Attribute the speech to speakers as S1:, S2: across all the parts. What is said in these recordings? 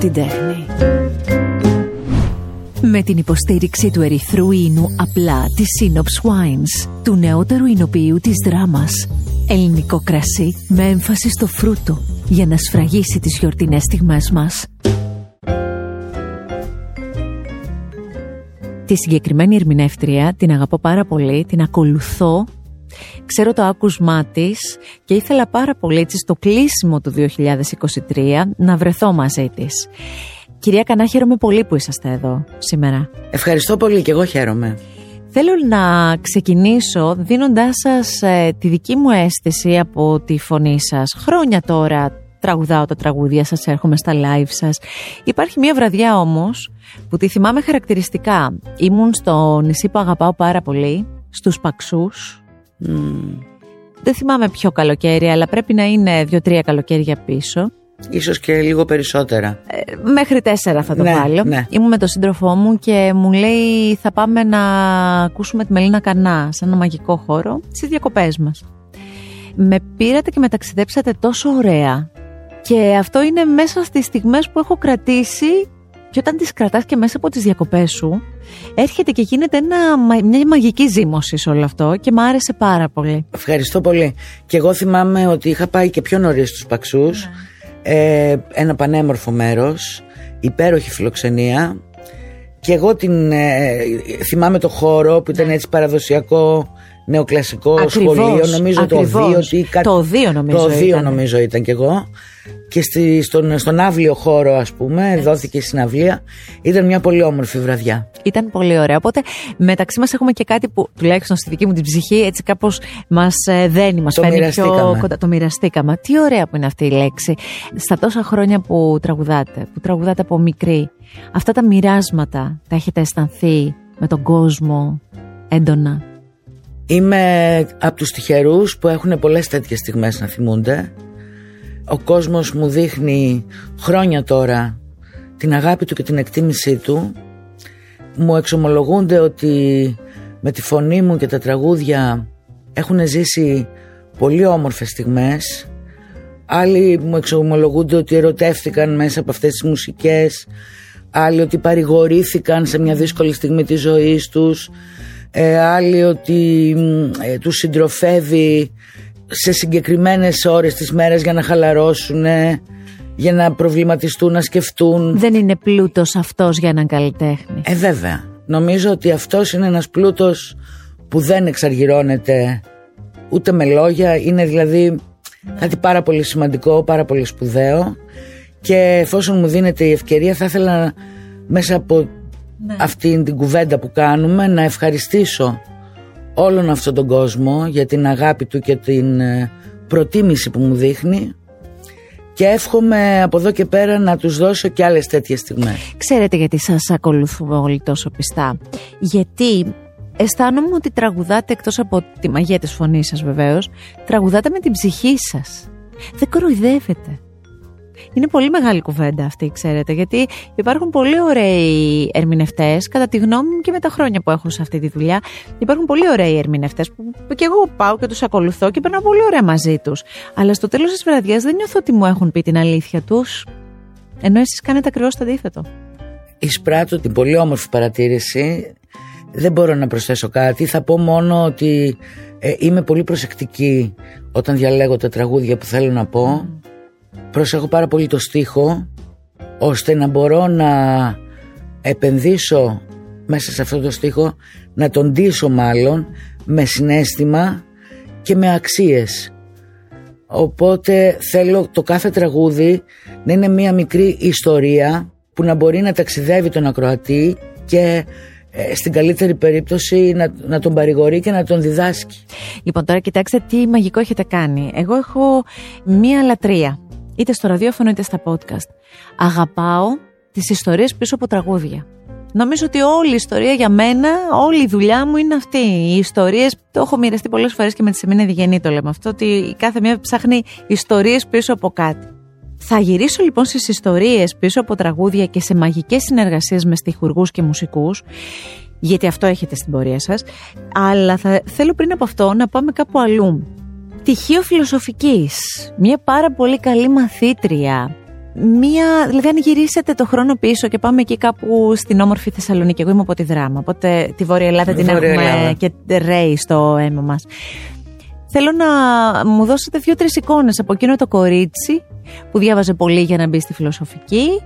S1: την τέχνη. Με την υποστήριξη του ερυθρού ίνου απλά της Synops Wines, του νεότερου ινοποιού της δράμας. Ελληνικό κρασί με έμφαση στο φρούτο για να σφραγίσει τις γιορτινές στιγμές μας. Τη συγκεκριμένη ερμηνεύτρια την αγαπώ πάρα πολύ, την ακολουθώ ξέρω το άκουσμά της και ήθελα πάρα πολύ έτσι στο κλείσιμο του 2023 να βρεθώ μαζί της. Κυρία Κανά, χαίρομαι πολύ που είσαστε εδώ σήμερα.
S2: Ευχαριστώ πολύ και εγώ χαίρομαι.
S1: Θέλω να ξεκινήσω δίνοντάς σας ε, τη δική μου αίσθηση από τη φωνή σας. Χρόνια τώρα τραγουδάω τα τραγούδια σας, έρχομαι στα live σας. Υπάρχει μια βραδιά όμως που τη θυμάμαι χαρακτηριστικά. Ήμουν στο νησί που αγαπάω πάρα πολύ, στους Παξούς. Δεν θυμάμαι ποιο καλοκαίρι, αλλά πρέπει να είναι δύο-τρία καλοκαίρια πίσω.
S2: Ίσως και λίγο περισσότερα.
S1: Ε, μέχρι τέσσερα θα το
S2: Ναι,
S1: βάλω.
S2: ναι.
S1: Ήμουν με τον σύντροφό μου και μου λέει θα πάμε να ακούσουμε τη Μελίνα Κανά σε ένα μαγικό χώρο στις διακοπές μας. Με πήρατε και με ταξιδέψατε τόσο ωραία και αυτό είναι μέσα στις στιγμές που έχω κρατήσει και όταν τις κρατάς και μέσα από τις διακοπές σου έρχεται και γίνεται ένα, μα- μια μαγική ζήμωση σε όλο αυτό και μου άρεσε πάρα πολύ.
S2: Ευχαριστώ πολύ. Και εγώ θυμάμαι ότι είχα πάει και πιο νωρίς στους Παξούς. Ε, ένα πανέμορφο μέρος, υπέροχη φιλοξενία. Και εγώ την, ε, θυμάμαι το χώρο που ήταν έτσι παραδοσιακό νεοκλασικό
S1: Ακριβώς,
S2: σχολείο. Νομίζω
S1: ακριβώς.
S2: το 2. Τι, κα-
S1: Το δύο νομίζω
S2: Το 2
S1: ήταν.
S2: νομίζω ήταν κι εγώ. Και στη, στον, στον άβλιο χώρο ας πούμε δόθηκε η συναυλία. Ήταν μια πολύ όμορφη βραδιά.
S1: Ήταν πολύ ωραία. Οπότε μεταξύ μας έχουμε και κάτι που τουλάχιστον στη δική μου την ψυχή έτσι κάπως μας δένει, μας
S2: Το
S1: φαίνει πιο
S2: μοιραστήκαμε.
S1: κοντά. Το μοιραστήκαμε. Τι ωραία που είναι αυτή η λέξη. Στα τόσα χρόνια που τραγουδάτε, που τραγουδάτε από μικρή, αυτά τα μοιράσματα τα έχετε αισθανθεί με τον κόσμο έντονα;
S2: Είμαι από τους τυχερούς που έχουν πολλές τέτοιες στιγμές να θυμούνται. Ο κόσμος μου δείχνει χρόνια τώρα την αγάπη του και την εκτίμησή του. Μου εξομολογούνται ότι με τη φωνή μου και τα τραγούδια έχουν ζήσει πολύ όμορφες στιγμές. Άλλοι μου εξομολογούνται ότι ερωτεύτηκαν μέσα από αυτές τις μουσικές. Άλλοι ότι παρηγορήθηκαν σε μια δύσκολη στιγμή της ζωής τους. Ε, άλλοι ότι μ, ε, τους συντροφεύει σε συγκεκριμένες ώρες της μέρας για να χαλαρώσουν, για να προβληματιστούν, να σκεφτούν.
S1: Δεν είναι πλούτος αυτός για έναν καλλιτέχνη.
S2: Ε βέβαια, νομίζω ότι αυτός είναι ένας πλούτος που δεν εξαργυρώνεται ούτε με λόγια, είναι δηλαδή κάτι πάρα πολύ σημαντικό, πάρα πολύ σπουδαίο και εφόσον μου δίνεται η ευκαιρία θα ήθελα μέσα από αυτήν την κουβέντα που κάνουμε να ευχαριστήσω όλον αυτόν τον κόσμο για την αγάπη του και την ε, προτίμηση που μου δείχνει και εύχομαι από εδώ και πέρα να τους δώσω και άλλες τέτοιες στιγμές.
S1: Ξέρετε γιατί σας ακολουθούμε όλοι τόσο πιστά. Γιατί αισθάνομαι ότι τραγουδάτε εκτός από τη μαγεία της φωνής σας βεβαίως, τραγουδάτε με την ψυχή σας. Δεν κοροϊδεύετε. Είναι πολύ μεγάλη κουβέντα αυτή, ξέρετε, γιατί υπάρχουν πολύ ωραίοι ερμηνευτές, κατά τη γνώμη μου και με τα χρόνια που έχω σε αυτή τη δουλειά. Υπάρχουν πολύ ωραίοι ερμηνευτές που και εγώ πάω και τους ακολουθώ και περνάω πολύ ωραία μαζί τους. Αλλά στο τέλος της βραδιάς δεν νιώθω ότι μου έχουν πει την αλήθεια τους. Ενώ εσείς κάνετε ακριβώς το αντίθετο.
S2: Εισπράττω την πολύ όμορφη παρατήρηση. Δεν μπορώ να προσθέσω κάτι. Θα πω μόνο ότι ε, είμαι πολύ προσεκτική όταν διαλέγω τα τραγούδια που θέλω να πω. Προσέχω πάρα πολύ το στίχο ώστε να μπορώ να επενδύσω μέσα σε αυτό το στίχο να τον ντύσω μάλλον με συνέστημα και με αξίες οπότε θέλω το κάθε τραγούδι να είναι μια μικρή ιστορία που να μπορεί να ταξιδεύει τον ακροατή και ε, στην καλύτερη περίπτωση να, να τον παρηγορεί και να τον διδάσκει.
S1: Λοιπόν, τώρα κοιτάξτε τι μαγικό έχετε κάνει. Εγώ έχω μία λατρεία. Είτε στο ραδιόφωνο είτε στα podcast. Αγαπάω τις ιστορίες πίσω από τραγούδια. Νομίζω ότι όλη η ιστορία για μένα, όλη η δουλειά μου είναι αυτή. Οι ιστορίες, το έχω μοιραστεί πολλές φορές και με τη Σεμίνα Διγενή το λέμε αυτό, ότι η κάθε μία ψάχνει ιστορίες πίσω από κάτι. Θα γυρίσω λοιπόν στις ιστορίες πίσω από τραγούδια και σε μαγικές συνεργασίες με στιχουργούς και μουσικούς γιατί αυτό έχετε στην πορεία σας αλλά θα, θέλω πριν από αυτό να πάμε κάπου αλλού. Τυχείο φιλοσοφικής, μια πάρα πολύ καλή μαθήτρια μία, δηλαδή αν γυρίσετε το χρόνο πίσω και πάμε εκεί κάπου στην όμορφη Θεσσαλονίκη, εγώ είμαι από τη Δράμα, οπότε τη Βόρεια Ελλάδα την
S2: Βόρεια
S1: έχουμε
S2: Ελλάδα.
S1: και ρέει στο αίμα μας. Θέλω να μου δώσετε δύο-τρεις εικόνες από εκείνο το κορίτσι που διάβαζε πολύ για να μπει στη φιλοσοφική.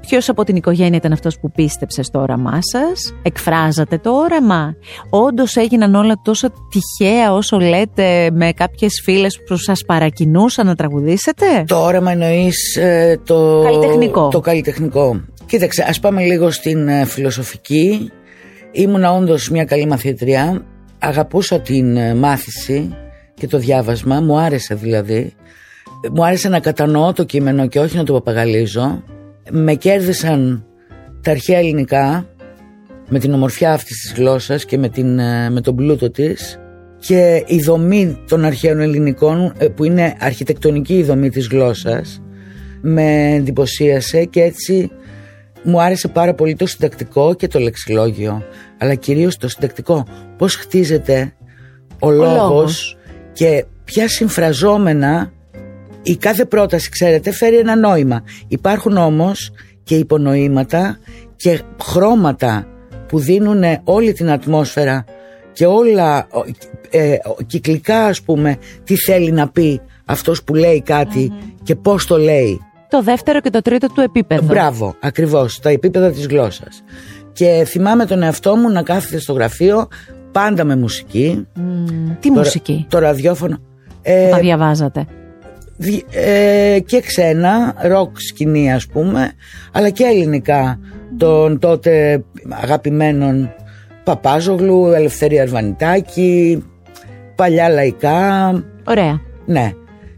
S1: Ποιος από την οικογένεια ήταν αυτός που πίστεψες στο όραμά σας; Εκφράζατε το όραμα; Όντως έγιναν όλα τόσο τυχαία όσο λέτε με κάποιες φίλες που σας παρακινούσαν να τραγουδήσετε;
S2: Το όραμα εννοείς το.
S1: Καλλιτεχνικό.
S2: Το καλλιτεχνικό. Κοίταξε, ας πάμε λίγο στην ε, φιλοσοφική. Ήμουνα όντως μια καλή μαθήτρια. Αγαπούσα την ε, μάθηση και το διάβασμα. Μου άρεσε δηλαδή. Μου άρεσε να κατανοώ το κείμενο και όχι να το παπαγαλίζω. Με κέρδισαν τα αρχαία ελληνικά με την ομορφιά αυτής της γλώσσας και με, την, ε, με τον πλούτο της και η δομή των αρχαίων ελληνικών ε, που είναι αρχιτεκτονική η δομή της γλώσσας με εντυπωσίασε και έτσι μου άρεσε πάρα πολύ το συντακτικό και το λεξιλόγιο αλλά κυρίως το συντακτικό πώς χτίζεται ο, λόγος,
S1: λόγος.
S2: και ποια συμφραζόμενα η κάθε πρόταση ξέρετε φέρει ένα νόημα υπάρχουν όμως και υπονοήματα και χρώματα που δίνουν όλη την ατμόσφαιρα και όλα ε, κυκλικά ας πούμε τι θέλει να πει αυτός που λέει κάτι και πώς το λέει
S1: Το δεύτερο και το τρίτο του επίπεδο.
S2: Μπράβο, ακριβώς, τα επίπεδα της γλώσσας. Και θυμάμαι τον εαυτό μου να κάθεται στο γραφείο πάντα με μουσική.
S1: Μμ, τι
S2: Το ρα-
S1: μουσική;
S2: Το ραδιόφωνο. Ε,
S1: τα διαβάζατε.
S2: Δι- ε, και ξένα, ροκ σκηνή ας πούμε, αλλά και ελληνικά των τότε αγαπημένων Παπάζογλου, Ελευθερία Αρβανιτάκη, παλιά λαϊκά,
S1: Ωραία.
S2: ναι.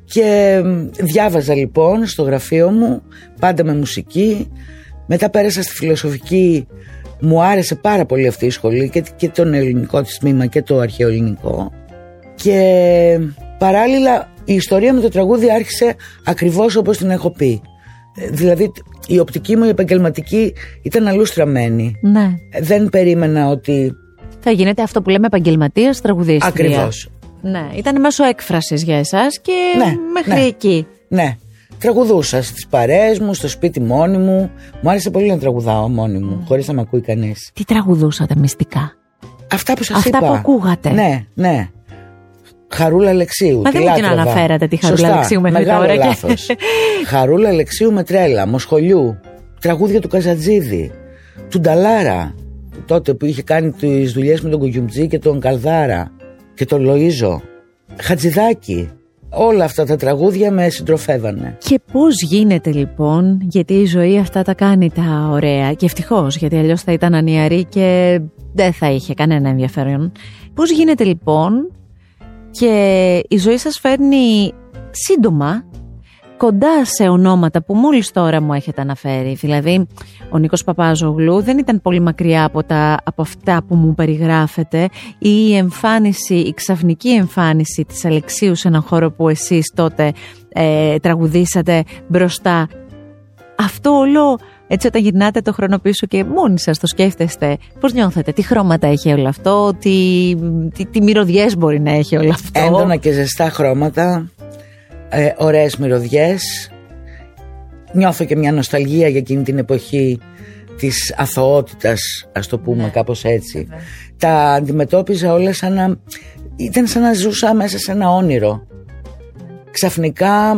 S2: Και μ, διάβαζα λοιπόν στο γραφείο μου, πάντα με μουσική. Μετά πέρασα στη φιλοσοφική. Μου άρεσε πάρα πολύ αυτή η σχολή και, και τον ελληνικό της τμήμα και το αρχαίο ελληνικό. Και παράλληλα η ιστορία με το τραγούδι άρχισε ακριβώς όπως την έχω πει. Ε, Δηλαδή η οπτική μου η επαγγελματική ήταν αλλού στραμμένη.
S1: Ναι.
S2: Ε, Δεν περίμενα ότι
S1: Θα γίνεται αυτό που λέμε επαγγελματίας τραγουδίστρια.
S2: ακριβώς.
S1: Ναι, ήταν μέσω έκφρασης για εσάς και
S2: Ναι,
S1: μέχρι
S2: ναι.
S1: εκεί.
S2: Ναι. Τραγουδούσα στις παρέες μου, στο σπίτι μόνη μου. Μου άρεσε πολύ να τραγουδάω μόνη μου, χωρίς να με ακούει κανείς.
S1: Τι τραγουδούσατε μυστικά;
S2: Αυτά που σας
S1: Αυτά
S2: είπα.
S1: που ακούγατε.
S2: Ναι, ναι. Χαρούλα Αλεξίου.
S1: Μα
S2: τη
S1: δεν μου την
S2: λάτρευα.
S1: αναφέρατε τη Χαρούλα
S2: Σωστά,
S1: Αλεξίου μέχρι
S2: μεγάλο
S1: τώρα και-
S2: λάθος. Χαρούλα Αλεξίου με τρέλα, Μοσχολιού, τραγούδια του Καζατζίδη, του Νταλάρα, τότε που είχε κάνει τις δουλειές με τον Κουγιουμτζή και τον Καλδάρα και τον Λοΐζο. Χατζηδάκη. Όλα αυτά τα τραγούδια με συντροφεύανε.
S1: Και πώς γίνεται λοιπόν, γιατί η ζωή αυτά τα κάνει τα ωραία; Και ευτυχώς γιατί αλλιώς θα ήταν ανιαρή και δεν θα είχε κανένα ενδιαφέρον. Πώς γίνεται λοιπόν και η ζωή σας φέρνει σύντομα κοντά σε ονόματα που μόλις τώρα μου έχετε αναφέρει. Δηλαδή, ο Νίκος Παπάζογλου δεν ήταν πολύ μακριά από, τα, από αυτά που μου περιγράφετε ή η εμφάνιση, η ξαφνική εμφάνιση της Αλεξίου σε έναν χώρο που εσείς τότε ε, τραγουδήσατε μπροστά. Αυτό όλο, έτσι όταν γυρνάτε το χρόνο πίσω και μόνοι σας το σκέφτεστε, πώς νιώθετε, τι χρώματα έχει όλο αυτό, τι, τι, τι μυρωδιές μπορεί να έχει όλο αυτό;
S2: Έντονα και ζεστά χρώματα, ε, ωραίες μυρωδιές. Νιώθω και μια νοσταλγία για εκείνη την εποχή της αθωότητας, ας το πούμε
S1: Ναι.
S2: κάπως έτσι. Τα αντιμετώπιζα όλα σαν να... Ήταν σαν να ζούσα μέσα σε ένα όνειρο. Ξαφνικά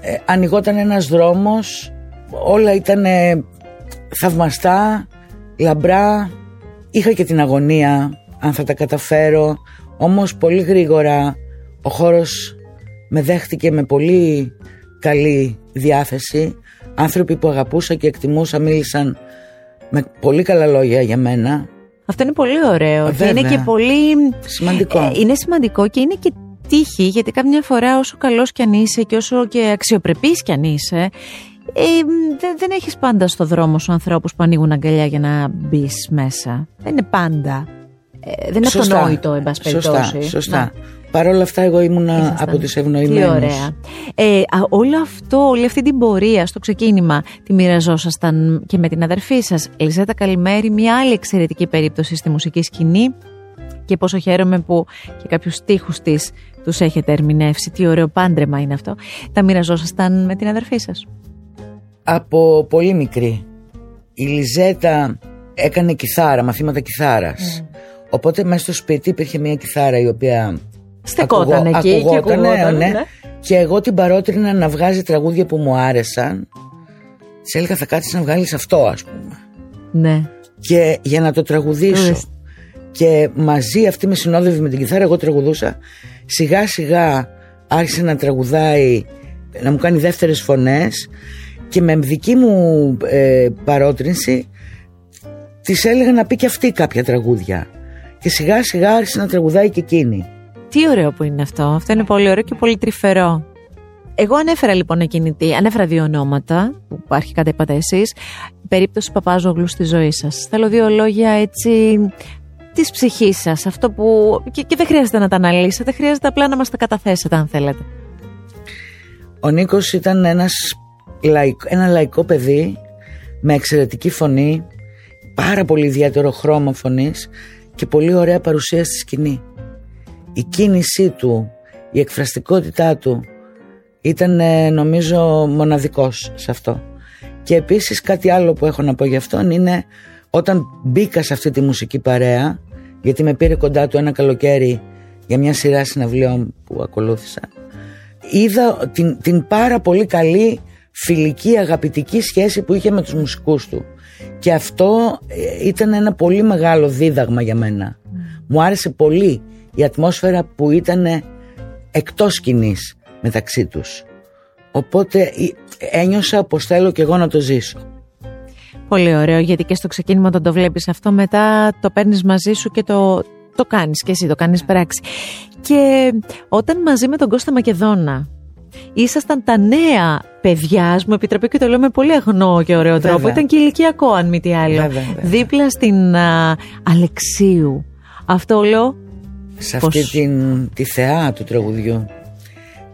S2: ε, ανοιγόταν ένας δρόμος, όλα ήταν θαυμαστά, λαμπρά. Είχα και την αγωνία αν θα τα καταφέρω, όμως πολύ γρήγορα ο χώρος με δέχτηκε με πολύ καλή διάθεση. Άνθρωποι που αγαπούσα και εκτιμούσα μίλησαν με πολύ καλά λόγια για μένα.
S1: Αυτό είναι πολύ ωραίο και
S2: Βέβαια.
S1: είναι και πολύ...
S2: Σημαντικό.
S1: Ε, είναι σημαντικό και είναι και τύχη γιατί καμιά φορά όσο καλός κι αν είσαι και όσο και αξιοπρεπής κι αν είσαι ε, δεν, δεν έχεις πάντα στο δρόμο σου ανθρώπους που ανοίγουν αγκαλιά για να μπεις μέσα. Δεν είναι πάντα. Ε, δεν είναι
S2: Σωστά.
S1: αυτονόητο, εν πάση
S2: Σωστά,
S1: περιπτώσει.
S2: σωστά.
S1: Να.
S2: Παρ' όλα αυτά εγώ ήμουνα
S1: Ήσασταν.
S2: από τις
S1: Τι
S2: ευνοημένες.
S1: ωραία. Ε, α, όλο αυτό, όλη αυτή την πορεία στο ξεκίνημα τη μοιραζόσασταν και με την αδερφή σας Ελιζέτα Καλημέρη, μια άλλη εξαιρετική περίπτωση στη μουσική σκηνή και πόσο χαίρομαι που και κάποιους στίχους της τους έχετε ερμηνεύσει. Τι ωραίο πάντρεμα είναι αυτό. Τα μοιραζόσασταν με την αδερφή σας.
S2: Από πολύ μικρή. Η Λιζέτα έκανε κιθάρα, μαθήματα κιθάρας.
S1: Mm.
S2: Οπότε μέσα στο σπίτι υπήρχε μια κιθάρα η οποία
S1: Στεκόταν εκεί και
S2: ακουγόταν,
S1: ακουγόταν,
S2: ναι,
S1: ναι.
S2: Και εγώ την παρότρινα να βγάζει τραγούδια που μου άρεσαν. Της έλεγα θα κάτσεις να βγάλεις αυτό ας πούμε.
S1: Ναι.
S2: Και για να το τραγουδήσω.
S1: Ορίστε.
S2: Και μαζί αυτή με συνόδευε με την κιθάρα, εγώ τραγουδούσα. Σιγά σιγά άρχισε να τραγουδάει, να μου κάνει δεύτερες φωνές και με δική μου ε, παρότρινση της έλεγα να πει και αυτή κάποια τραγούδια. Και σιγά σιγά άρχισε να τραγουδάει και εκείνη.
S1: Τι ωραίο που είναι αυτό. Αυτό είναι πολύ ωραίο και πολύ τρυφερό. Εγώ ανέφερα λοιπόν εκείνη τη, ανέφερα δύο ονόματα που αρχικά τα είπατε εσείς, περίπτωση Παπάζογλου στη ζωή σας. Θέλω δύο λόγια έτσι της ψυχής σας, αυτό που και, και δεν χρειάζεται να τα αναλύσετε, χρειάζεται απλά να μας τα καταθέσετε αν θέλετε.
S2: Ο Νίκος ήταν ένας, λαϊκ- ένα λαϊκό παιδί με εξαιρετική φωνή, πάρα πολύ ιδιαίτερο χρώμα φωνής και πολύ ωραία παρουσία στη σκηνή. Η κίνησή του, η εκφραστικότητά του ήταν ε, νομίζω μοναδικός σε αυτό. Και επίσης κάτι άλλο που έχω να πω για αυτόν είναι όταν μπήκα σε αυτή τη μουσική παρέα γιατί με πήρε κοντά του ένα καλοκαίρι για μια σειρά συναυλίων που ακολούθησα είδα την, την πάρα πολύ καλή φιλική αγαπητική σχέση που είχε με τους μουσικούς του. Και αυτό ε, ήταν ένα πολύ μεγάλο δίδαγμα για μένα. Μου άρεσε πολύ η ατμόσφαιρα που ήταν εκτός σκηνής μεταξύ τους. Οπότε ε, ένιωσα πως θέλω και εγώ να το ζήσω.
S1: Πολύ ωραίο γιατί και στο ξεκίνημα όταν το βλέπεις αυτό μετά το παίρνεις μαζί σου και το, το κάνεις και εσύ, το κάνεις πράξη. Και όταν μαζί με τον Κώστα Μακεδόνα ήσασταν τα νέα παιδιά, ας μου επιτραπεί και το λέω με πολύ αγνό και ωραίο
S2: Βέβαια.
S1: τρόπο, ήταν και ηλικιακό αν μη τι άλλο.
S2: Βέβαια, βέβαια.
S1: Δίπλα στην α, Αλεξίου. Αυτό λέω
S2: σε
S1: Πώς;
S2: αυτή την, τη θεά του τραγουδιού.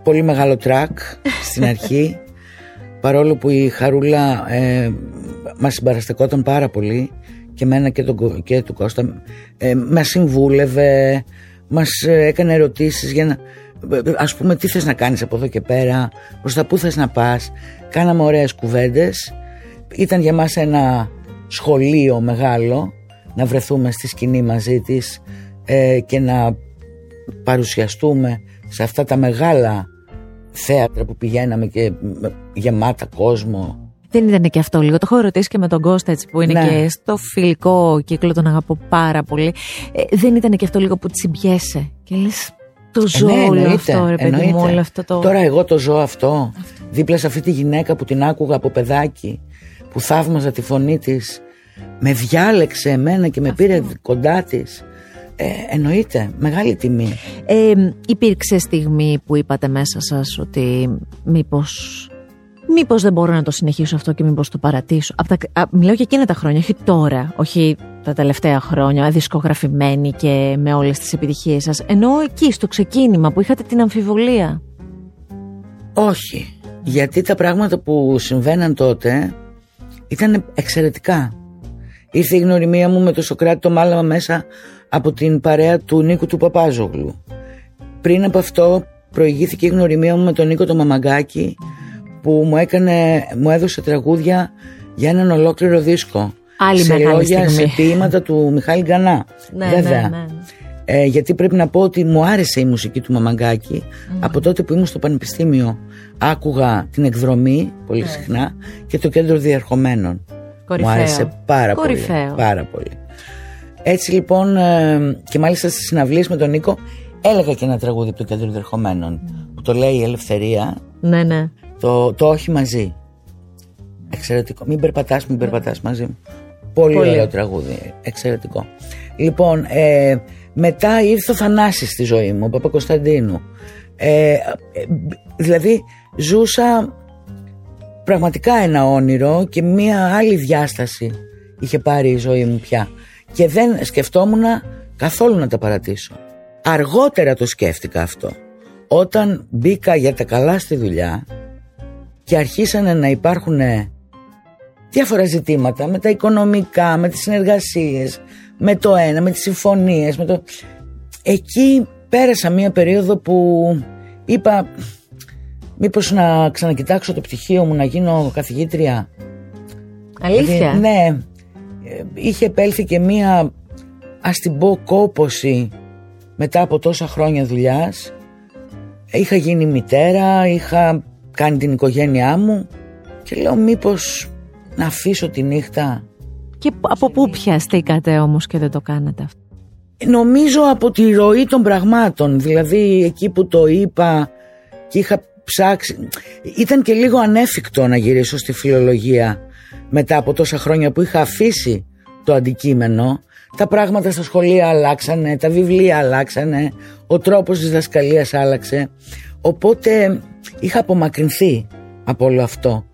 S2: Πολύ μεγάλο τρακ στην αρχή, παρόλο που η Χαρούλα ε, μας συμπαραστεκόταν πάρα πολύ και εμένα και, τον, Κω- και του Κώστα, ε, μας συμβούλευε, μας ε, έκανε ερωτήσεις για να... ε, Ας πούμε τι θες να κάνεις από εδώ και πέρα, προς τα πού θες να πας. Κάναμε ωραίες κουβέντες. Ήταν για μας ένα σχολείο μεγάλο να βρεθούμε στη σκηνή μαζί της ε, και να παρουσιαστούμε σε αυτά τα μεγάλα θέατρα που πηγαίναμε και με γεμάτα κόσμο.
S1: Δεν ήταν και αυτό λίγο. Το έχω ρωτήσει και με τον Κώστα έτσι, που είναι
S2: Ναι.
S1: και στο φιλικό κύκλο, τον αγαπώ πάρα πολύ. Ε, δεν ήταν και αυτό λίγο που τσιμπιέσαι και λες. Το ζω
S2: Ε, ναι,
S1: όλο
S2: εννοείται,
S1: αυτό, ρε παιδί μου,
S2: εννοείται.
S1: όλο αυτό το.
S2: Τώρα εγώ το ζω αυτό, δίπλα σε αυτή τη γυναίκα που την άκουγα από παιδάκι, που θαύμαζα τη φωνή της, με διάλεξε εμένα και με πήρε κοντά της. Ε, εννοείται, μεγάλη τιμή.
S1: Ε, υπήρξε στιγμή που είπατε μέσα σας ότι μήπως, μήπως δεν μπορώ να το συνεχίσω αυτό και μήπως το παρατήσω. Απ τα, α, μιλάω για εκείνα τα χρόνια, όχι τώρα, όχι τα τελευταία χρόνια, δισκογραφημένοι και με όλες τις επιτυχίες σας. Ενώ εκεί στο ξεκίνημα που είχατε την αμφιβολία.
S2: Όχι, γιατί τα πράγματα που συμβαίναν τότε ήταν εξαιρετικά. Ήρθε η γνωριμία μου με το Σοκράτη το μάλαμα μέσα από την παρέα του Νίκου του Παπάζογλου. Πριν από αυτό προηγήθηκε η γνωριμία μου με τον Νίκο το Μαμαγκάκη που μου, έκανε, μου έδωσε τραγούδια για έναν ολόκληρο δίσκο.
S1: Άλλη
S2: σε
S1: μεγάλη
S2: λόγια,
S1: στιγμή.
S2: σε ποίηματα του Μιχάλη Γκανά. Βέβαια.
S1: ναι, ναι.
S2: Ε, γιατί πρέπει να πω ότι μου άρεσε η μουσική του Μαμαγκάκη από τότε που ήμουν στο πανεπιστήμιο. Άκουγα την εκδρομή πολύ συχνά και το κέντρο διερχομένων.
S1: Κορυφαίο.
S2: Μου άρεσε πάρα
S1: Κορυφαίο.
S2: πολύ. Πάρα πολύ. Έτσι λοιπόν ε, και μάλιστα στις συναυλίες με τον Νίκο έλεγα και ένα τραγούδι από το κέντρο διερχομένων που το λέει η Ελευθερία
S1: Ναι, ναι.
S2: Το, το όχι μαζί. Εξαιρετικό. Μην περπατάς, μην περπατάς μαζί μου. Πολύ,
S1: Πολύ.
S2: ωραίο τραγούδι. Εξαιρετικό. Λοιπόν, ε, μετά ήρθε ο Θανάσης στη ζωή μου, ο Παπα-Κωνσταντίνου. Ε, ε, δηλαδή ζούσα πραγματικά ένα όνειρο και μία άλλη διάσταση είχε πάρει η ζωή μου πια. Και δεν σκεφτόμουν καθόλου να τα παρατήσω. Αργότερα το σκέφτηκα αυτό. Όταν μπήκα για τα καλά στη δουλειά και αρχίσανε να υπάρχουν διάφορα ζητήματα με τα οικονομικά, με τις συνεργασίες, με το ένα, με τις συμφωνίες, με το... Εκεί πέρασα μία περίοδο που είπα μήπως να ξανακοιτάξω το πτυχίο μου να γίνω καθηγήτρια.
S1: Αλήθεια;
S2: Δηλαδή, ναι, ε, είχε επέλθει και μία ας την πω κόποση μετά από τόσα χρόνια δουλειάς. Είχα γίνει μητέρα, είχα κάνει την οικογένειά μου και λέω μήπως να αφήσω τη νύχτα.
S1: Και από πού πιαστήκατε όμως και δεν το κάνατε αυτό;
S2: Νομίζω από τη ροή των πραγμάτων, δηλαδή εκεί που το είπα και είχα ψάξει. Ήταν και λίγο ανέφικτο να γυρίσω στη φιλολογία μετά από τόσα χρόνια που είχα αφήσει το αντικείμενο. Τα πράγματα στα σχολεία αλλάξανε, τα βιβλία αλλάξανε, ο τρόπος της δασκαλίας άλλαξε. Οπότε είχα απομακρυνθεί από όλο αυτό.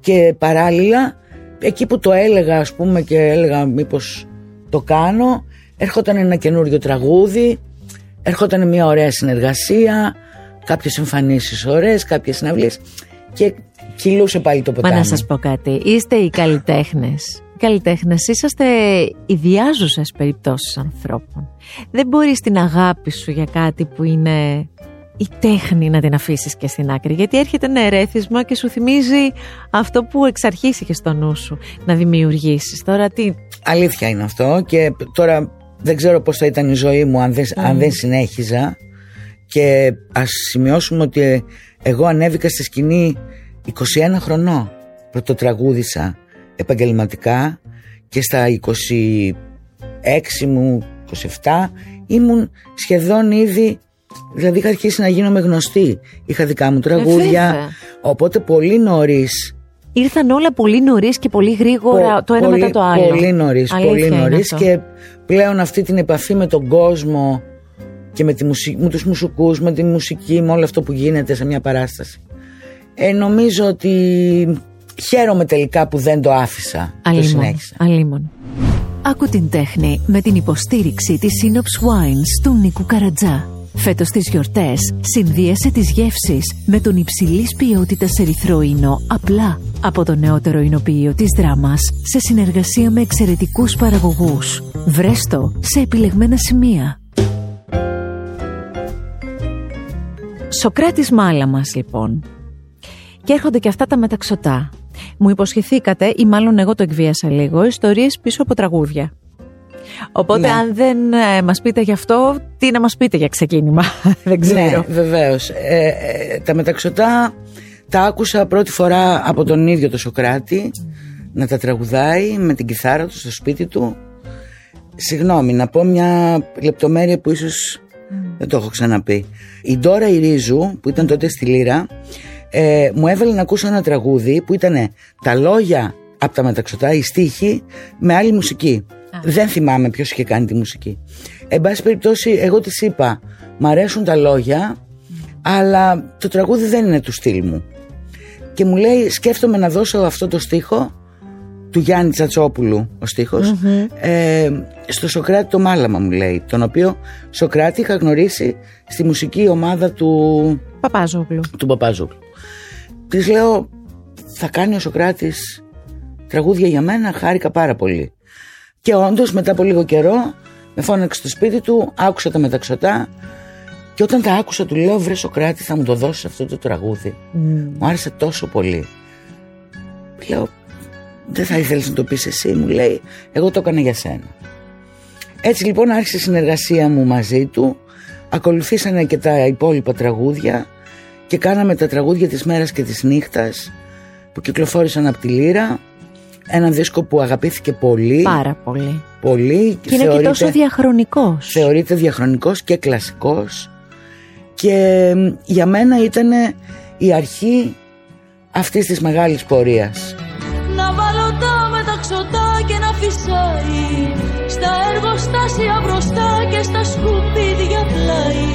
S2: Και παράλληλα, εκεί που το έλεγα ας πούμε και έλεγα μήπως το κάνω, έρχονταν ένα καινούριο τραγούδι, έρχονταν μια ωραία συνεργασία, κάποιες εμφανίσεις ωραίες, κάποιες συναυλίες και κυλούσε πάλι το ποτάμι.
S1: Μα να σας πω κάτι, είστε οι καλλιτέχνες. Οι καλλιτέχνες είσαστε ιδιάζουσες περιπτώσεις ανθρώπων. Δεν μπορείς την αγάπη σου για κάτι που είναι η τέχνη να την αφήσεις και στην άκρη. Γιατί έρχεται ένα ερέθισμα και σου θυμίζει αυτό που εξ αρχής είχες στο νου σου να δημιουργήσεις. Τώρα τι;
S2: Αλήθεια είναι αυτό και τώρα δεν ξέρω πώς θα ήταν η ζωή μου αν δεν, αν δεν συνέχιζα. Και ας σημειώσουμε ότι εγώ ανέβηκα στη σκηνή 21 χρονών. Πρωτοτραγούδησα επαγγελματικά και στα 26 μου, 27 ήμουν σχεδόν ήδη Δηλαδή είχα αρχίσει να γίνομαι γνωστή. Είχα δικά μου τραγούδια.
S1: βέβαια.
S2: οπότε πολύ νωρίς.
S1: ήρθαν όλα πολύ νωρίς και πολύ γρήγορα το ένα
S2: πολύ,
S1: μετά το άλλο.
S2: Πολύ νωρίς.
S1: Αλήθεια
S2: Πολύ
S1: είναι
S2: νωρίς.
S1: αυτό.
S2: Και πλέον αυτή την επαφή με τον κόσμο και με, τη μουσική, με τους μουσικούς, με τη μουσική, με όλο αυτό που γίνεται σε μια παράσταση. Ε, νομίζω ότι χαίρομαι τελικά που δεν το άφησα. Το
S1: Αλίμονο,
S2: συνέχισα.
S1: αλίμονο.
S3: Άκου την τέχνη με την υποστήριξη της Synops Wines του Νίκου Καρατζά. Φέτος στις γιορτές συνδύασε τις γεύσεις με τον υψηλής ποιότητας ερυθρό ίνο απλά από το νεότερο εινοποιείο της δράμας σε συνεργασία με εξαιρετικούς παραγωγούς. Βρέστο σε επιλεγμένα σημεία.
S1: Σοκράτης Μάλαμας λοιπόν. Και έρχονται και αυτά τα μεταξωτά. Μου υποσχεθήκατε, ή μάλλον εγώ το εκβίασα λίγο, ιστορίες πίσω από τραγούδια. Οπότε
S2: Ναι.
S1: αν δεν ε, μας πείτε γι' αυτό, τι να μας πείτε για ξεκίνημα. δεν ξέρω.
S2: Ναι, βεβαίως. Ε, ε, τα μεταξωτά τα άκουσα πρώτη φορά από τον ίδιο το Σοκράτη να τα τραγουδάει με την κιθάρα του στο σπίτι του. Συγγνώμη, να πω μια λεπτομέρεια που ίσως δεν το έχω ξαναπεί. Η Ντόρα Ιρίζου, που ήταν τότε στη Λύρα, ε, μου έβαλε να ακούσω ένα τραγούδι που ήταν τα λόγια από τα μεταξωτά, η στίχη, με άλλη μουσική. Δεν θυμάμαι ποιος είχε κάνει τη μουσική. Εν πάση περιπτώσει, εγώ της είπα, μ' αρέσουν τα λόγια, αλλά το τραγούδι δεν είναι του στυλ μου. Και μου λέει, σκέφτομαι να δώσω αυτό το στίχο του Γιάννη Τσατσόπουλου ο στιχος ε, στο Σοκράτη το Μάλαμα μου λέει τον οποίο Σοκράτη είχα γνωρίσει στη μουσική ομάδα του,
S1: Παπάζογλου.
S2: του Παπάζογλου της λέω θα κάνει ο Σοκράτης τραγούδια για μένα χάρηκα πάρα πολύ και όντως μετά από λίγο καιρό με φώναξε στο σπίτι του άκουσα τα μεταξωτά και όταν τα άκουσα του λέω βρε Σοκράτη θα μου το δώσεις αυτό το τραγούδι. Μου άρεσε τόσο πολύ λέω δεν θα ήθελες να το πεις εσύ μου λέει εγώ το έκανα για σένα έτσι λοιπόν άρχισε η συνεργασία μου μαζί του. Ακολουθήσανε και τα υπόλοιπα τραγούδια και κάναμε τα τραγούδια της μέρας και της νύχτας που κυκλοφόρησαν από τη Λύρα ένα δίσκο που αγαπήθηκε πολύ.
S1: Πάρα πολύ.
S2: πολύ
S1: Και είναι και τόσο διαχρονικός.
S2: θεωρείται διαχρονικός και κλασικός. Και μ, για μένα ήταν η αρχή αυτής της μεγάλης πορείας.
S4: Να βάλω τα μεταξωτά και να φυσάει. Στα εργοστάσια μπροστά και στα σκουπίδια πλάι.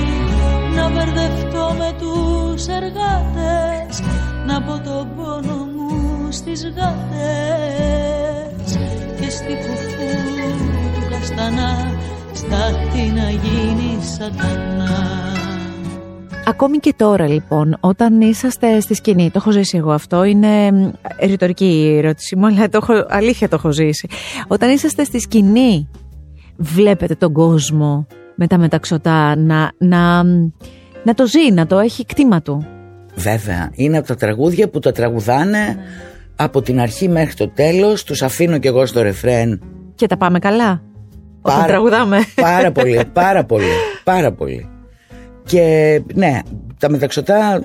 S4: Να μπερδευτώ με τους εργάτες. Να πω τον πόνο μου στις γάτες του καστανά Στάχτη να γίνει σατανά
S1: Ακόμη και τώρα λοιπόν, όταν είσαστε στη σκηνή, το έχω ζήσει εγώ αυτό, είναι μ, ρητορική η ερώτηση μου, αλλά το έχω, αλήθεια το έχω ζήσει. Όταν είσαστε στη σκηνή, βλέπετε τον κόσμο με τα μεταξωτά να, να, να το ζει, να το έχει κτήμα του;
S2: Βέβαια, είναι από τα τραγούδια που τα τραγουδάνε από την αρχή μέχρι το τέλος, τους αφήνω κι εγώ στο ρεφρέν.
S1: Και τα πάμε καλά; Όταν τραγουδάμε.
S2: Πάρα πολύ, πάρα πολύ, πάρα πολύ. Και ναι, τα μεταξωτά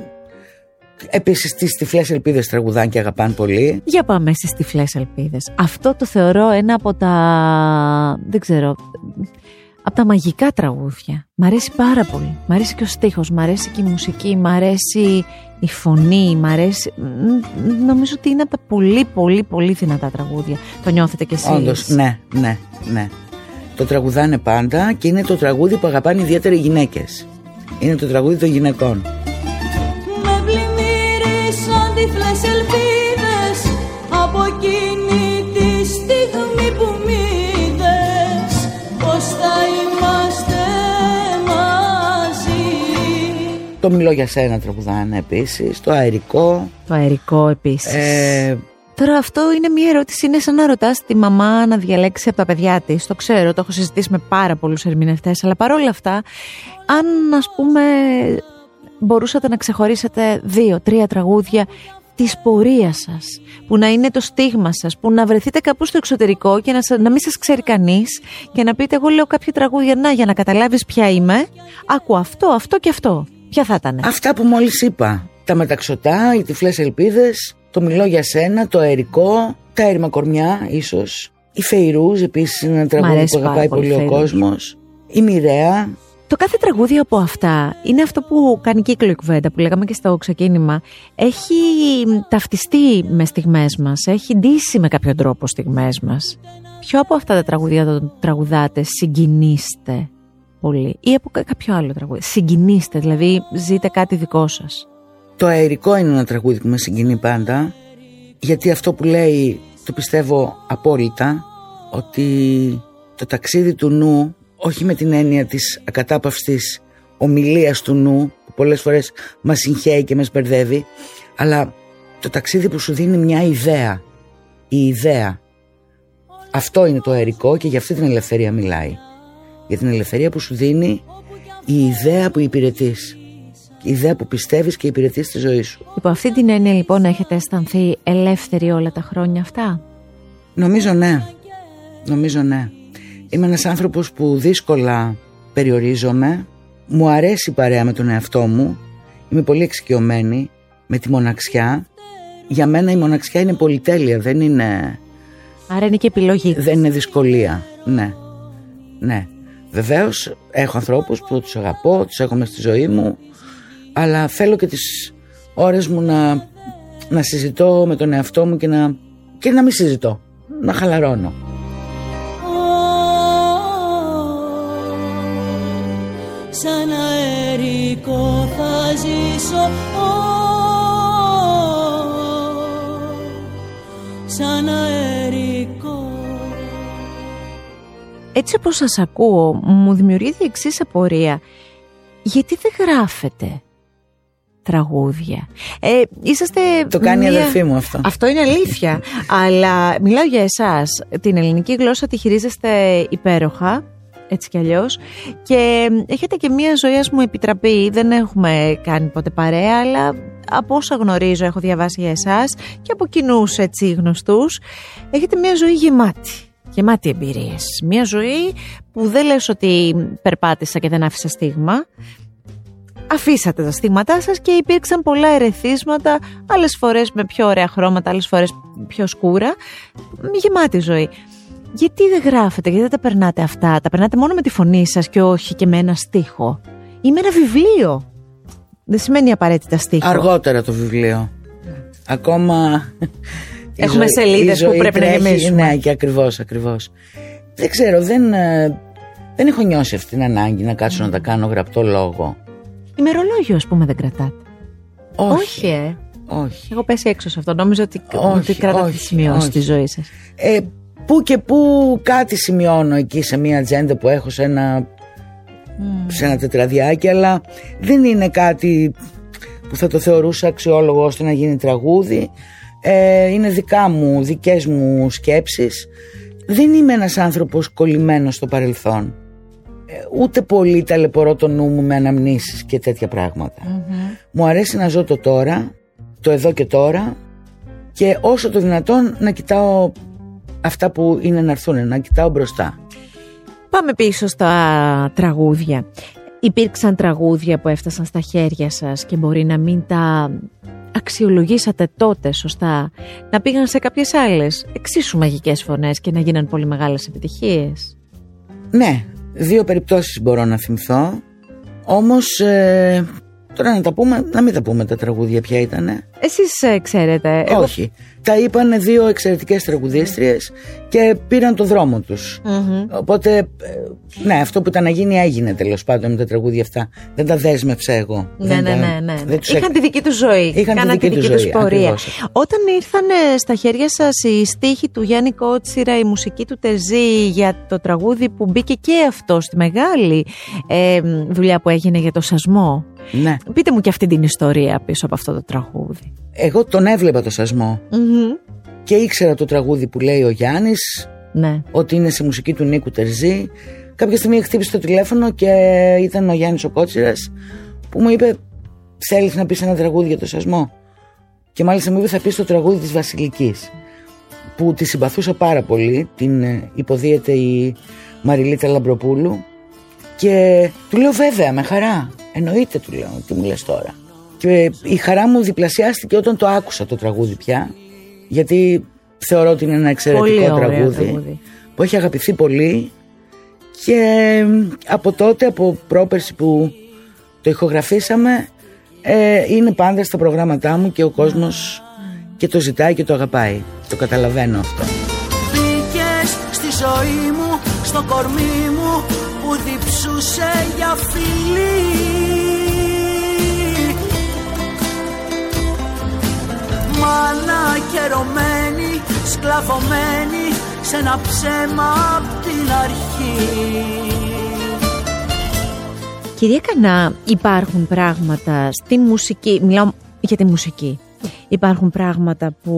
S2: Επίσης, τις τυφλές ελπίδες τραγουδάνε και αγαπάνε πολύ.
S1: Για πάμε στις τυφλές ελπίδες. Αυτό το θεωρώ ένα από τα. Δεν ξέρω. Από τα μαγικά τραγούδια. Μ' αρέσει πάρα πολύ. Μ' αρέσει και ο στίχος, μ' αρέσει και η μουσική, μ' αρέσει η φωνή, μ' αρέσει... Νομίζω ότι είναι από τα πολύ πολύ πολύ δυνατά τραγούδια. Το νιώθετε κι εσείς.
S2: Όντως, ναι, ναι, ναι. Το τραγουδάνε πάντα και είναι το τραγούδι που αγαπάνε ιδιαίτερα οι γυναίκες. Είναι το τραγούδι των γυναικών.
S4: Με πλημμύρισαν τυφλές ελπίδες από εκείνη τη στιγμή που μ' είδες πως θα είμαστε μαζί.
S2: Το μιλώ για σένα τραγουδάνε επίσης, το αερικό.
S1: Το αερικό επίσης.
S2: Ε,
S1: Τώρα αυτό είναι μια ερώτηση, είναι σαν να ρωτάς τη μαμά να διαλέξει από τα παιδιά της. Το ξέρω, το έχω συζητήσει με πάρα πολλούς ερμηνευτές, αλλά παρόλα αυτά, αν ας πούμε μπορούσατε να ξεχωρίσετε δύο-τρία τραγούδια της πορείας σας, που να είναι το στίγμα σας, που να βρεθείτε κάπου στο εξωτερικό και να, σα- να μην σας ξέρει κανείς και να πείτε εγώ λέω κάποια τραγούδια να για να καταλάβεις ποια είμαι, άκου αυτό, αυτό και αυτό. Ποια θα ήταν.
S2: Αυτά που μόλις είπα. Τα μεταξωτά, οι τυφλές ελπίδες, το μιλώ για σένα, το αερικό, τα έρημα κορμιά ίσως. Η Φεϊρούζ επίσης είναι ένα τραγούδι
S1: αρέσει
S2: που
S1: πάρα
S2: αγαπάει
S1: πολύ
S2: πολύ,
S1: η
S2: ο
S1: Φεϊρούζ.
S2: κόσμος. Η Μοιραία,
S1: Το κάθε τραγούδι από αυτά είναι αυτό που κάνει κύκλο η κουβέντα που λέγαμε και στο ξεκίνημα. Έχει ταυτιστεί με στιγμές μας, έχει ντύσει με κάποιο τρόπο στιγμές μας. Ποιο από αυτά τα τραγούδια των τραγουδάτε συγκινήστε πολύ; Ή από κα- κάποιο άλλο τραγούδι. Συγκινήστε, δηλαδή ζείτε κάτι δικό σας.
S2: Το αερικό είναι ένα τραγούδι που με συγκινεί πάντα. Γιατί αυτό που λέει το πιστεύω απόλυτα ότι το ταξίδι του νου όχι με την έννοια της ακατάπαυστης ομιλίας του νου που πολλές φορές μας συγχαίει και μας μπερδεύει αλλά το ταξίδι που σου δίνει μια ιδέα η ιδέα αυτό είναι το αερικό και για αυτή την ελευθερία μιλάει για την ελευθερία που σου δίνει η ιδέα που υπηρετείς η ιδέα που πιστεύεις και υπηρετείς τη ζωή σου
S1: Υπό αυτή την έννοια λοιπόν έχετε αισθανθεί ελεύθεροι όλα τα χρόνια αυτά;
S2: Νομίζω ναι. Νομίζω ναι. Είμαι ένας άνθρωπος που δύσκολα περιορίζομαι. Μου αρέσει η παρέα με τον εαυτό μου. Είμαι πολύ εξοικειωμένη με τη μοναξιά. Για μένα η μοναξιά είναι πολυτέλεια, δεν είναι,
S1: Άρα είναι και επιλογή.
S2: δεν είναι δυσκολία. Ναι, ναι. Βεβαίως έχω ανθρώπους που τους αγαπώ, τους έχω μες στη ζωή μου, αλλά θέλω και τις ώρες μου να, να συζητώ με τον εαυτό μου και να, και να μην συζητώ, να χαλαρώνω.
S4: Σαν αερικό θα ζήσω Σαν αερικό
S1: Έτσι όπως σας ακούω, μου δημιουργείται η εξής απορία. Γιατί δεν γράφετε; Τραγούδια. Ε, είσαστε
S2: Το κάνει η
S1: μία-
S2: αδερφή μου αυτό.
S1: Αυτό είναι αλήθεια. Αλλά μιλάω για εσάς. Την ελληνική γλώσσα τη χειρίζεστε υπέροχα. Έτσι κι αλλιώς. Και έχετε και μία ζωή, ας μου επιτραπεί. Δεν έχουμε κάνει ποτέ παρέα, αλλά από όσα γνωρίζω, έχω διαβάσει για εσάς και από κοινούς έτσι γνωστούς, έχετε μία ζωή γεμάτη. Γεμάτη εμπειρίες. Μία ζωή που δεν λες ότι περπάτησα και δεν άφησα στίγμα. Αφήσατε τα στίγματά σας και υπήρξαν πολλά ερεθίσματα, άλλες φορές με πιο ωραία χρώματα, άλλες φορές πιο σκούρα. Γεμάτη ζωή. Γιατί δεν γράφετε, γιατί δεν τα περνάτε αυτά, τα περνάτε μόνο με τη φωνή σας και όχι και με ένα στίχο; Ή με ένα βιβλίο; Δεν σημαίνει απαραίτητα στίχο.
S2: Αργότερα το βιβλίο. Ακόμα. η
S1: Έχουμε
S2: ζωή-
S1: σελίδες
S2: η
S1: που
S2: ζωή
S1: πρέπει να
S2: τρέχει.
S1: γεμίσουμε.
S2: Ναι, και ακριβώς, ακριβώς. Δεν ξέρω, δεν, ε, δεν έχω νιώσει αυτή την ανάγκη να κάτσω να τα κάνω γραπτό λόγο.
S1: Ημερολόγιο, ας πούμε, δεν κρατάτε.
S2: Όχι.
S1: ε.
S2: όχι.
S1: Έχω πέσει έξω σε αυτό. Νόμιζα ότι,
S2: Όχι,
S1: ότι κρατάτε
S2: όχι,
S1: τη σημειώση
S2: όχι.
S1: στη ζωή σας.
S2: Ε, που και που κάτι σημειώνω εκεί σε μια ατζέντα που έχω σε ένα, σε ένα τετραδιάκι, αλλά δεν είναι κάτι που θα το θεωρούσα αξιόλογο ώστε να γίνει τραγούδι. Ε, είναι δικά μου, δικές μου σκέψεις. Δεν είμαι ένας άνθρωπος κολλημένος στο παρελθόν. Ούτε πολύ ταλαιπωρώ το νου μου με αναμνήσεις και τέτοια Μου αρέσει να ζω το τώρα, το εδώ και τώρα και όσο το δυνατόν να κοιτάω αυτά που είναι να έρθουν, να κοιτάω μπροστά.
S1: Πάμε πίσω στα τραγούδια. Υπήρξαν τραγούδια που έφτασαν στα χέρια σας και μπορεί να μην τα αξιολογήσατε τότε σωστά, να πήγαν σε κάποιες άλλες εξίσου μαγικές φωνές και να γίναν πολύ μεγάλες επιτυχίες.
S2: Ναι, δύο περιπτώσεις μπορώ να θυμηθώ, όμως ε, τώρα να τα πούμε, να μην τα πούμε τα τραγούδια ποια ήτανε.
S1: Εσείς ε, ξέρετε.
S2: Όχι. Τα είπαν δύο εξαιρετικές τραγουδίστριες και πήραν το δρόμο τους. Οπότε, ε, ναι, αυτό που ήταν να γίνει έγινε τέλος πάντων με τα τραγούδια αυτά. Δεν τα δέσμευσα εγώ.
S1: Ναι, ναι, ναι, ναι. Δεν Είχαν τη δική τους ζωή.
S2: Είχαν τη δική, τη δική
S1: τους πορεία. Όταν ήρθαν στα χέρια σας οι στίχοι του Γιάννη Κότσιρα, η μουσική του Τερζή για το τραγούδι που μπήκε και αυτό στη μεγάλη ε, δουλειά που έγινε για το σασμό;
S2: Ναι.
S1: Πείτε μου και αυτή την ιστορία πίσω από αυτό το τραγούδι.
S2: Εγώ τον έβλεπα το σασμο και ήξερα το τραγούδι που λέει ο Γιάννης
S1: ναι.
S2: ότι είναι σε μουσική του Νίκου Τερζή. Κάποια στιγμή χτύπησε το τηλέφωνο και ήταν ο Γιάννης ο Κότσιρας που μου είπε θέλεις να πεις ένα τραγούδι για το σασμό και μάλιστα μου είπε θα πεις το τραγούδι της Βασιλικής που τη συμπαθούσα πάρα πολύ την ε, υποδίεται η Μαριλίτα Λαμπροπούλου και του λέω βέβαια με χαρά εννοείται του λέω τι μου λες τώρα και η χαρά μου διπλασιάστηκε όταν το άκουσα το τραγούδι πια. Γιατί θεωρώ ότι είναι ένα εξαιρετικό τραγούδι, που έχει αγαπηθεί πολύ και από τότε, από πρόπερση που το ηχογραφήσαμε ε, είναι πάντα στα προγράμματά μου και ο κόσμος και το ζητάει και το αγαπάει. Το καταλαβαίνω αυτό.
S4: Μπήκες στη ζωή μου, στο κορμί μου που διψούσε για φιλί μάνα καιρωμένη, σκλαβωμένη σε ένα ψέμα απ' την αρχή.
S1: Κυρία Κανά, υπάρχουν πράγματα στη μουσική, μιλάω για τη μουσική, υπάρχουν πράγματα που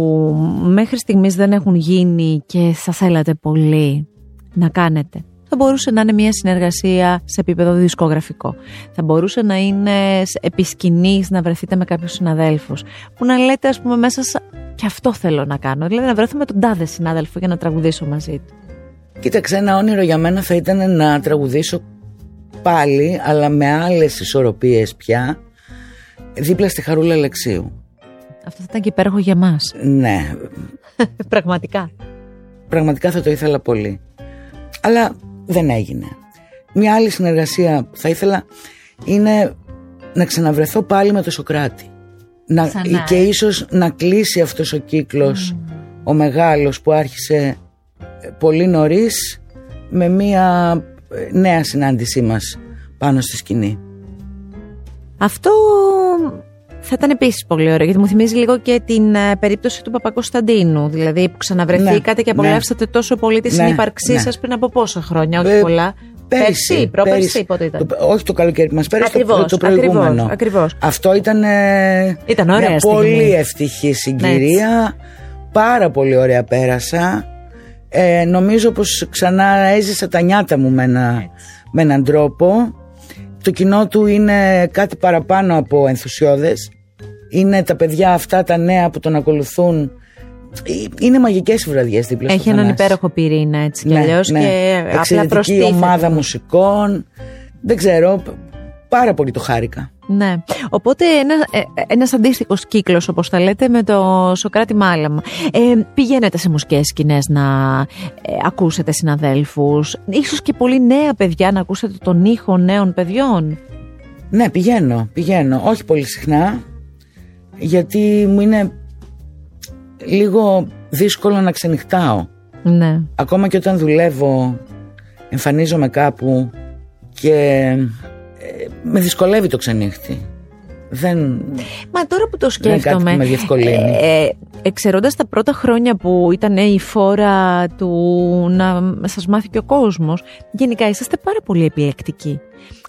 S1: μέχρι στιγμής δεν έχουν γίνει και θα θέλατε πολύ να κάνετε θα μπορούσε να είναι μια συνεργασία σε επίπεδο δισκογραφικό. Θα μπορούσε να είναι επισκηνή να βρεθείτε με κάποιους συναδέλφους. Που να λέτε, ας πούμε, μέσα σε. Και αυτό θέλω να κάνω. Δηλαδή να βρεθώ με τον τάδε συνάδελφο για να τραγουδήσω μαζί του.
S2: Κοίταξε, ένα όνειρο για μένα θα ήταν να τραγουδήσω πάλι, αλλά με άλλες ισορροπίες πια, δίπλα στη Χαρούλα Αλεξίου.
S1: Αυτό θα ήταν και υπέροχο για μας.
S2: Ναι.
S1: Πραγματικά.
S2: Πραγματικά θα το ήθελα πολύ. Αλλά δεν έγινε. Μια άλλη συνεργασία που θα ήθελα είναι να ξαναβρεθώ πάλι με το Σοκράτη. Να, και ίσως να κλείσει αυτός ο κύκλος ο μεγάλος που άρχισε ε, πολύ νωρίς με μια ε, νέα συνάντησή μας πάνω στη σκηνή.
S1: Αυτό θα ήταν επίσης πολύ ωραίο, γιατί μου θυμίζει λίγο και την ε, περίπτωση του Παπακοσταντίνου. Δηλαδή που ξαναβρεθήκατε ναι, και απολαύσατε ναι. τόσο πολύ τη ναι, συνύπαρξή ναι. σας πριν από πόσα χρόνια, όχι πολλά.
S2: Πέρσι,
S1: πρόπερσι, πότε ήταν;
S2: Το, όχι το καλοκαίρι που μας πέρασε, το, το προηγούμενο.
S1: Ακριβώς,
S2: Αυτό ήταν,
S1: ήταν ωραία
S2: μια πολύ ευτυχή συγκυρία. Πάρα πολύ ωραία πέρασα. Ε, νομίζω πως ξανά έζησα τα νιάτα μου με, ένα, με έναν τρόπο. Το κοινό του είναι κάτι παραπάνω από ενθουσιώδες είναι τα παιδιά αυτά τα νέα που τον ακολουθούν είναι μαγικές οι βραδιές δίπλα
S1: Έχει έναν υπέροχο πήρινα έτσι κι ναι, αλλιώς.
S2: Ναι.
S1: Και
S2: Εξαιρετική ομάδα μουσικών. Δεν ξέρω. Πάρα πολύ το χάρηκα.
S1: Ναι. Οπότε ένα, ε, ένας αντίστοιχος κύκλος όπως τα λέτε με το Σοκράτη Μάλαμα. Ε, πηγαίνετε σε μουσικές σκηνές να ε, ακούσετε συναδέλφους, ίσως και πολύ νέα παιδιά να ακούσετε τον ήχο νέων παιδιών;
S2: Ναι, πηγαίνω, πηγαίνω. Όχι πολύ συχνά γιατί μου είναι λίγο δύσκολο να ξενυχτάω.
S1: Ναι.
S2: Ακόμα και όταν δουλεύω, εμφανίζομαι κάπου και ε, με δυσκολεύει το ξενύχτη. Δεν...
S1: Μα τώρα που το σκέφτομαι.
S2: Δεν με διευκολύνει.
S1: Ε, ε τα πρώτα χρόνια που ήταν η φόρα του να σας μάθει και ο κόσμος, γενικά είσαστε πάρα πολύ επιλεκτικοί.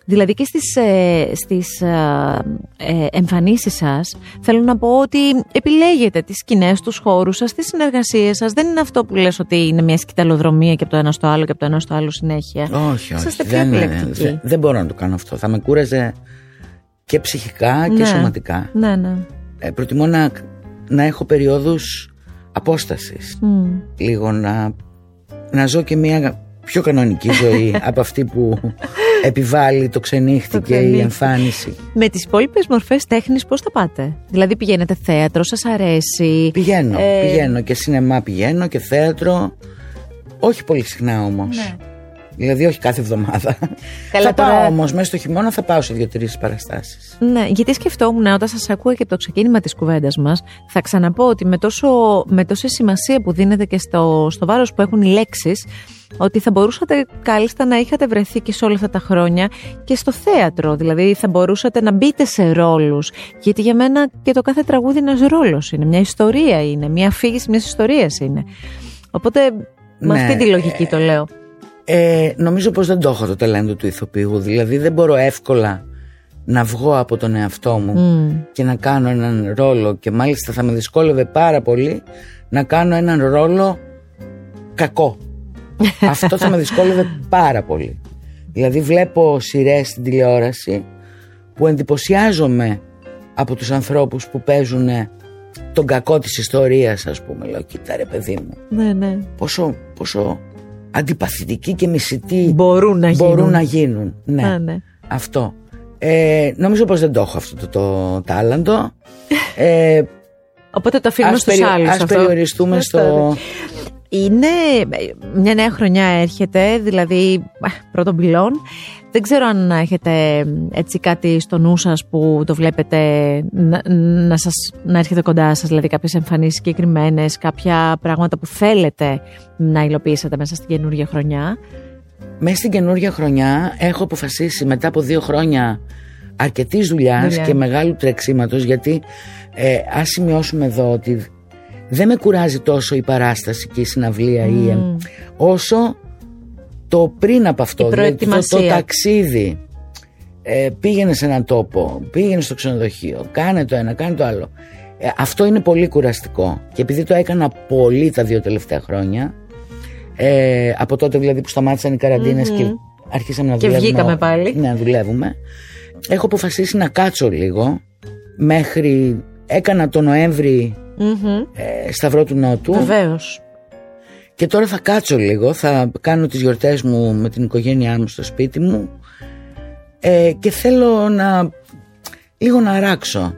S1: Δηλαδή και στις, ε, στις ε, ε, εμφανίσεις σας θέλω να πω ότι επιλέγετε τις σκηνές, τους χώρους σας, τις συνεργασίες σας. Δεν είναι αυτό που λες ότι είναι μια σκηταλοδρομία και από το ένα στο άλλο και από το ένα στο άλλο συνέχεια.
S2: Όχι, όχι.
S1: Είσαστε πιο
S2: δεν,
S1: επιλεκτικοί.
S2: δεν, δεν μπορώ να το κάνω αυτό. Θα με κούραζε και ψυχικά και
S1: Ναι.
S2: σωματικά.
S1: Ναι, ναι.
S2: Ε, προτιμώ να, να έχω περιόδους απόστασης.
S1: Μμ.
S2: Λίγο να, να ζω και μια πιο κανονική ζωή από αυτή που επιβάλλει το ξενύχτη
S1: Το
S2: και η
S1: ξενύχτη.
S2: εμφάνιση.
S1: Με τις υπόλοιπες μορφές τέχνης πώς θα πάτε; Δηλαδή πηγαίνετε θέατρο, σας αρέσει;
S2: Πηγαίνω,
S1: Ε,
S2: πηγαίνω και σινεμά πηγαίνω και θέατρο. Όχι πολύ συχνά όμως.
S1: Ναι.
S2: Δηλαδή όχι κάθε εβδομάδα.
S1: Καλά,
S2: θα
S1: τώρα-
S2: πάω όμως μέσα στο χειμώνα θα πάω σε δύο-τρεις παραστάσεις.
S1: Ναι, γιατί σκεφτόμουν όταν σας ακούω και από το ξεκίνημα της κουβέντας μας θα ξαναπώ ότι με, τόσο, με τόση σημασία που δίνετε και στο, στο βάρος που έχουν οι λέξεις ότι θα μπορούσατε κάλλιστα να είχατε βρεθεί και σε όλα αυτά τα χρόνια και στο θέατρο, δηλαδή θα μπορούσατε να μπείτε σε ρόλους γιατί για μένα και το κάθε τραγούδι είναι ένας ρόλος είναι, μια ιστορία είναι, μια αφήγηση μιας ιστορίας είναι. Οπότε με
S2: Ναι,
S1: αυτή τη λογική το λέω.
S2: Ε, νομίζω πως δεν το έχω το ταλέντο του ηθοποιού. Δηλαδή δεν μπορώ εύκολα να βγω από τον εαυτό μου
S1: Μμ.
S2: και να κάνω έναν ρόλο και μάλιστα θα με δυσκόλευε πάρα πολύ να κάνω έναν ρόλο κακό. Αυτό θα με δυσκόλευε πάρα πολύ. Δηλαδή βλέπω σειρές στην τηλεόραση που εντυπωσιάζομαι από τους ανθρώπους που παίζουν τον κακό της ιστορίας ας πούμε. Λέω κοίτα ρε παιδί μου
S1: Ναι, ναι.
S2: πόσο, πόσο αντιπαθητικοί και μισητοί
S1: Μπορούν να γίνουν.
S2: μπορούν να γίνουν. Ναι,
S1: Α, ναι.
S2: αυτό. Ε, νομίζω πως δεν το έχω αυτό το, το τάλαντο. Ε,
S1: Οπότε το αφήνουμε
S2: ας,
S1: στους
S2: περι-
S1: άλλους
S2: ας
S1: αυτό.
S2: περιοριστούμε
S1: Αυτό,
S2: στο...
S1: Είναι μια νέα χρονιά έρχεται, δηλαδή α, πρώτον πυλών. Δεν ξέρω αν έχετε έτσι κάτι στο νου σας που το βλέπετε να, να, σας, να έρχεται κοντά σας, δηλαδή κάποιες εμφανίσεις συγκεκριμένες, κάποια πράγματα που θέλετε να υλοποιήσετε μέσα στην καινούργια χρονιά;
S2: Μέσα στην καινούργια χρονιά έχω αποφασίσει μετά από δύο χρόνια αρκετής δουλειάς
S1: Δουλειά.
S2: και μεγάλου τρεξίματος γιατί ε, ας σημειώσουμε εδώ ότι δεν με κουράζει τόσο η παράσταση και η συναυλία ή, ε, όσο το πριν από αυτό.
S1: Η
S2: δηλαδή το, το
S1: προετοιμασία.
S2: ταξίδι ε, πήγαινε σε έναν τόπο πήγαινε στο ξενοδοχείο κάνε το ένα κάνε το άλλο. Ε, αυτό είναι πολύ κουραστικό. Και επειδή το έκανα πολύ τα δύο τελευταία χρόνια ε, από τότε δηλαδή που σταμάτησαν οι καραντινες και αρχίσαμε να
S1: Και
S2: δουλεύουμε
S1: βγήκαμε πάλι.
S2: ναι, να δουλεύουμε έχω αποφασίσει να κάτσω λίγο μέχρι έκανα το Νοέμβρη ε, Σταυρό του Νότου
S1: Βεβαίως.
S2: και τώρα θα κάτσω λίγο, θα κάνω τις γιορτές μου με την οικογένειά μου στο σπίτι μου ε, και θέλω να λίγο να αράξω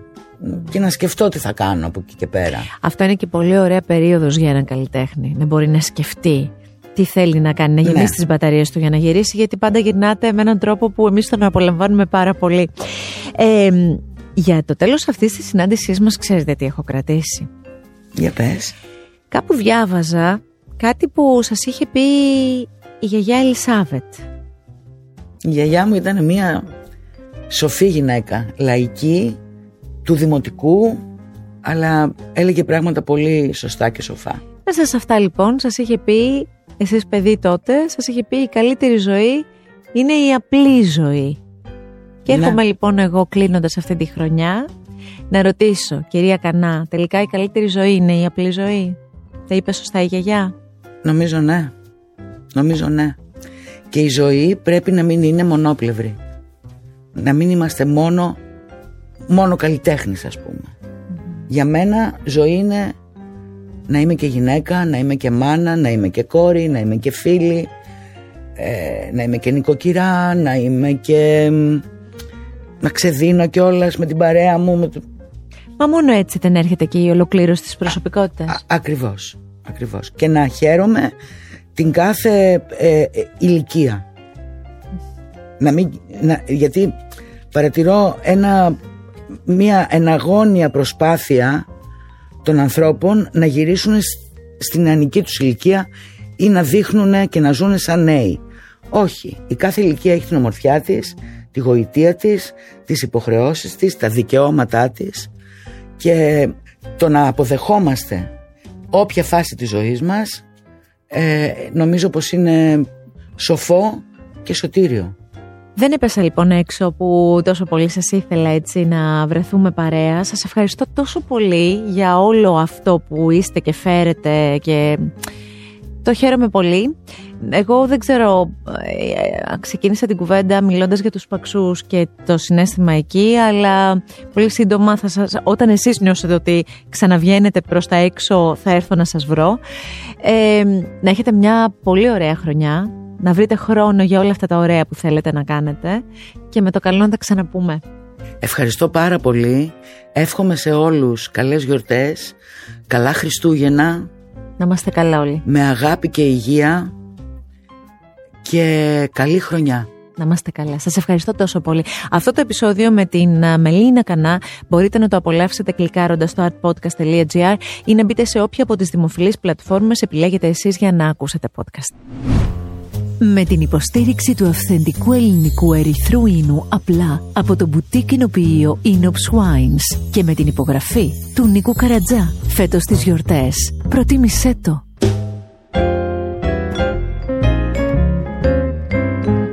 S2: και να σκεφτώ τι θα κάνω από εκεί και πέρα.
S1: Αυτό είναι και πολύ ωραία περίοδος για έναν καλλιτέχνη. Να μπορεί να σκεφτεί τι θέλει να κάνει, να γεμίσει
S2: Ναι.
S1: τις μπαταρίες του για να γυρίσει, γιατί πάντα γυρνάτε με έναν τρόπο που εμείς τον απολαμβάνουμε πάρα πολύ. Ε, για το τέλος αυτής της συνάντησής μας, ξέρετε τι έχω κρατήσει.
S2: Για πες.
S1: Κάπου διάβαζα κάτι που σας είχε πει η γιαγιά Ελισάβετ.
S2: Η γιαγιά μου ήταν μια σοφή γυναίκα, λαϊκή, του δημοτικού, αλλά έλεγε πράγματα πολύ σωστά και σοφά.
S1: Μέσα σε αυτά λοιπόν σας είχε πει, εσείς παιδί τότε, σας είχε πει η καλύτερη ζωή είναι η απλή ζωή. Και
S2: Ναι.
S1: έρχομαι λοιπόν εγώ κλείνοντας αυτή τη χρονιά να ρωτήσω, κυρία Κανά, τελικά η καλύτερη ζωή είναι η απλή ζωή; Τα είπε σωστά η γιαγιά;
S2: Νομίζω ναι. Νομίζω ναι. Και η ζωή πρέπει να μην είναι μονόπλευρη. Να μην είμαστε μόνο, μόνο καλλιτέχνης ας πούμε. Για μένα ζωή είναι να είμαι και γυναίκα, να είμαι και μάνα, να είμαι και κόρη, να είμαι και φίλη, ε, να είμαι και νοικοκυρά, να είμαι και... μ, να ξεδίνω κιόλας με την παρέα μου. Με το...
S1: Μα μόνο έτσι δεν έρχεται και η ολοκλήρωση της προσωπικότητας.
S2: Α, ακριβώς, ακριβώς. Και να χαίρομαι την κάθε ε, ε, ηλικία. Να μην, να, γιατί παρατηρώ ένα, μια εναγώνια προσπάθεια των ανθρώπων να γυρίσουν σ- στην νεανική τους ηλικία ή να δείχνουν και να ζουν σαν νέοι. Όχι, η κάθε ηλικία έχει την ομορφιά της, τη γοητεία της, τις υποχρεώσεις της, τα δικαιώματά της και το να αποδεχόμαστε όποια φάση της ζωής μας ε, νομίζω πως είναι σοφό και σωτήριο.
S1: Δεν έπεσα λοιπόν έξω που τόσο πολύ σας ήθελα έτσι να βρεθούμε παρέα. Σας ευχαριστώ τόσο πολύ για όλο αυτό που είστε και φέρετε και το χαίρομαι πολύ. Εγώ δεν ξέρω, ε, ξεκίνησα την κουβέντα μιλώντας για τους παξούς και το συνέστημα εκεί, αλλά πολύ σύντομα θα σας, όταν εσείς νιώσετε ότι ξαναβγαίνετε προς τα έξω θα έρθω να σας βρω. Ε, να έχετε μια πολύ ωραία χρονιά, να βρείτε χρόνο για όλα αυτά τα ωραία που θέλετε να κάνετε και με το καλό να τα ξαναπούμε.
S2: Ευχαριστώ πάρα πολύ. Εύχομαι σε όλους καλές γιορτές, καλά Χριστούγεννα.
S1: Να είμαστε καλά όλοι.
S2: Με αγάπη και υγεία και καλή χρονιά.
S1: Να είμαστε καλά. Σας ευχαριστώ τόσο πολύ. Αυτό το επεισόδιο με την Μελίνα Κανά μπορείτε να το απολαύσετε κλικάροντας στο artpodcast.gr ή να μπείτε σε όποια από τις δημοφιλείς πλατφόρμες επιλέγετε εσείς για να ακούσετε podcast.
S3: Με την υποστήριξη του αυθεντικού ελληνικού ερυθρού ίνου απλά από το μπουτίκ κοινοποιείο Inops Wines και με την υπογραφή του Νίκου Καρατζά φέτος τις γιορτές. Προτίμησέ το.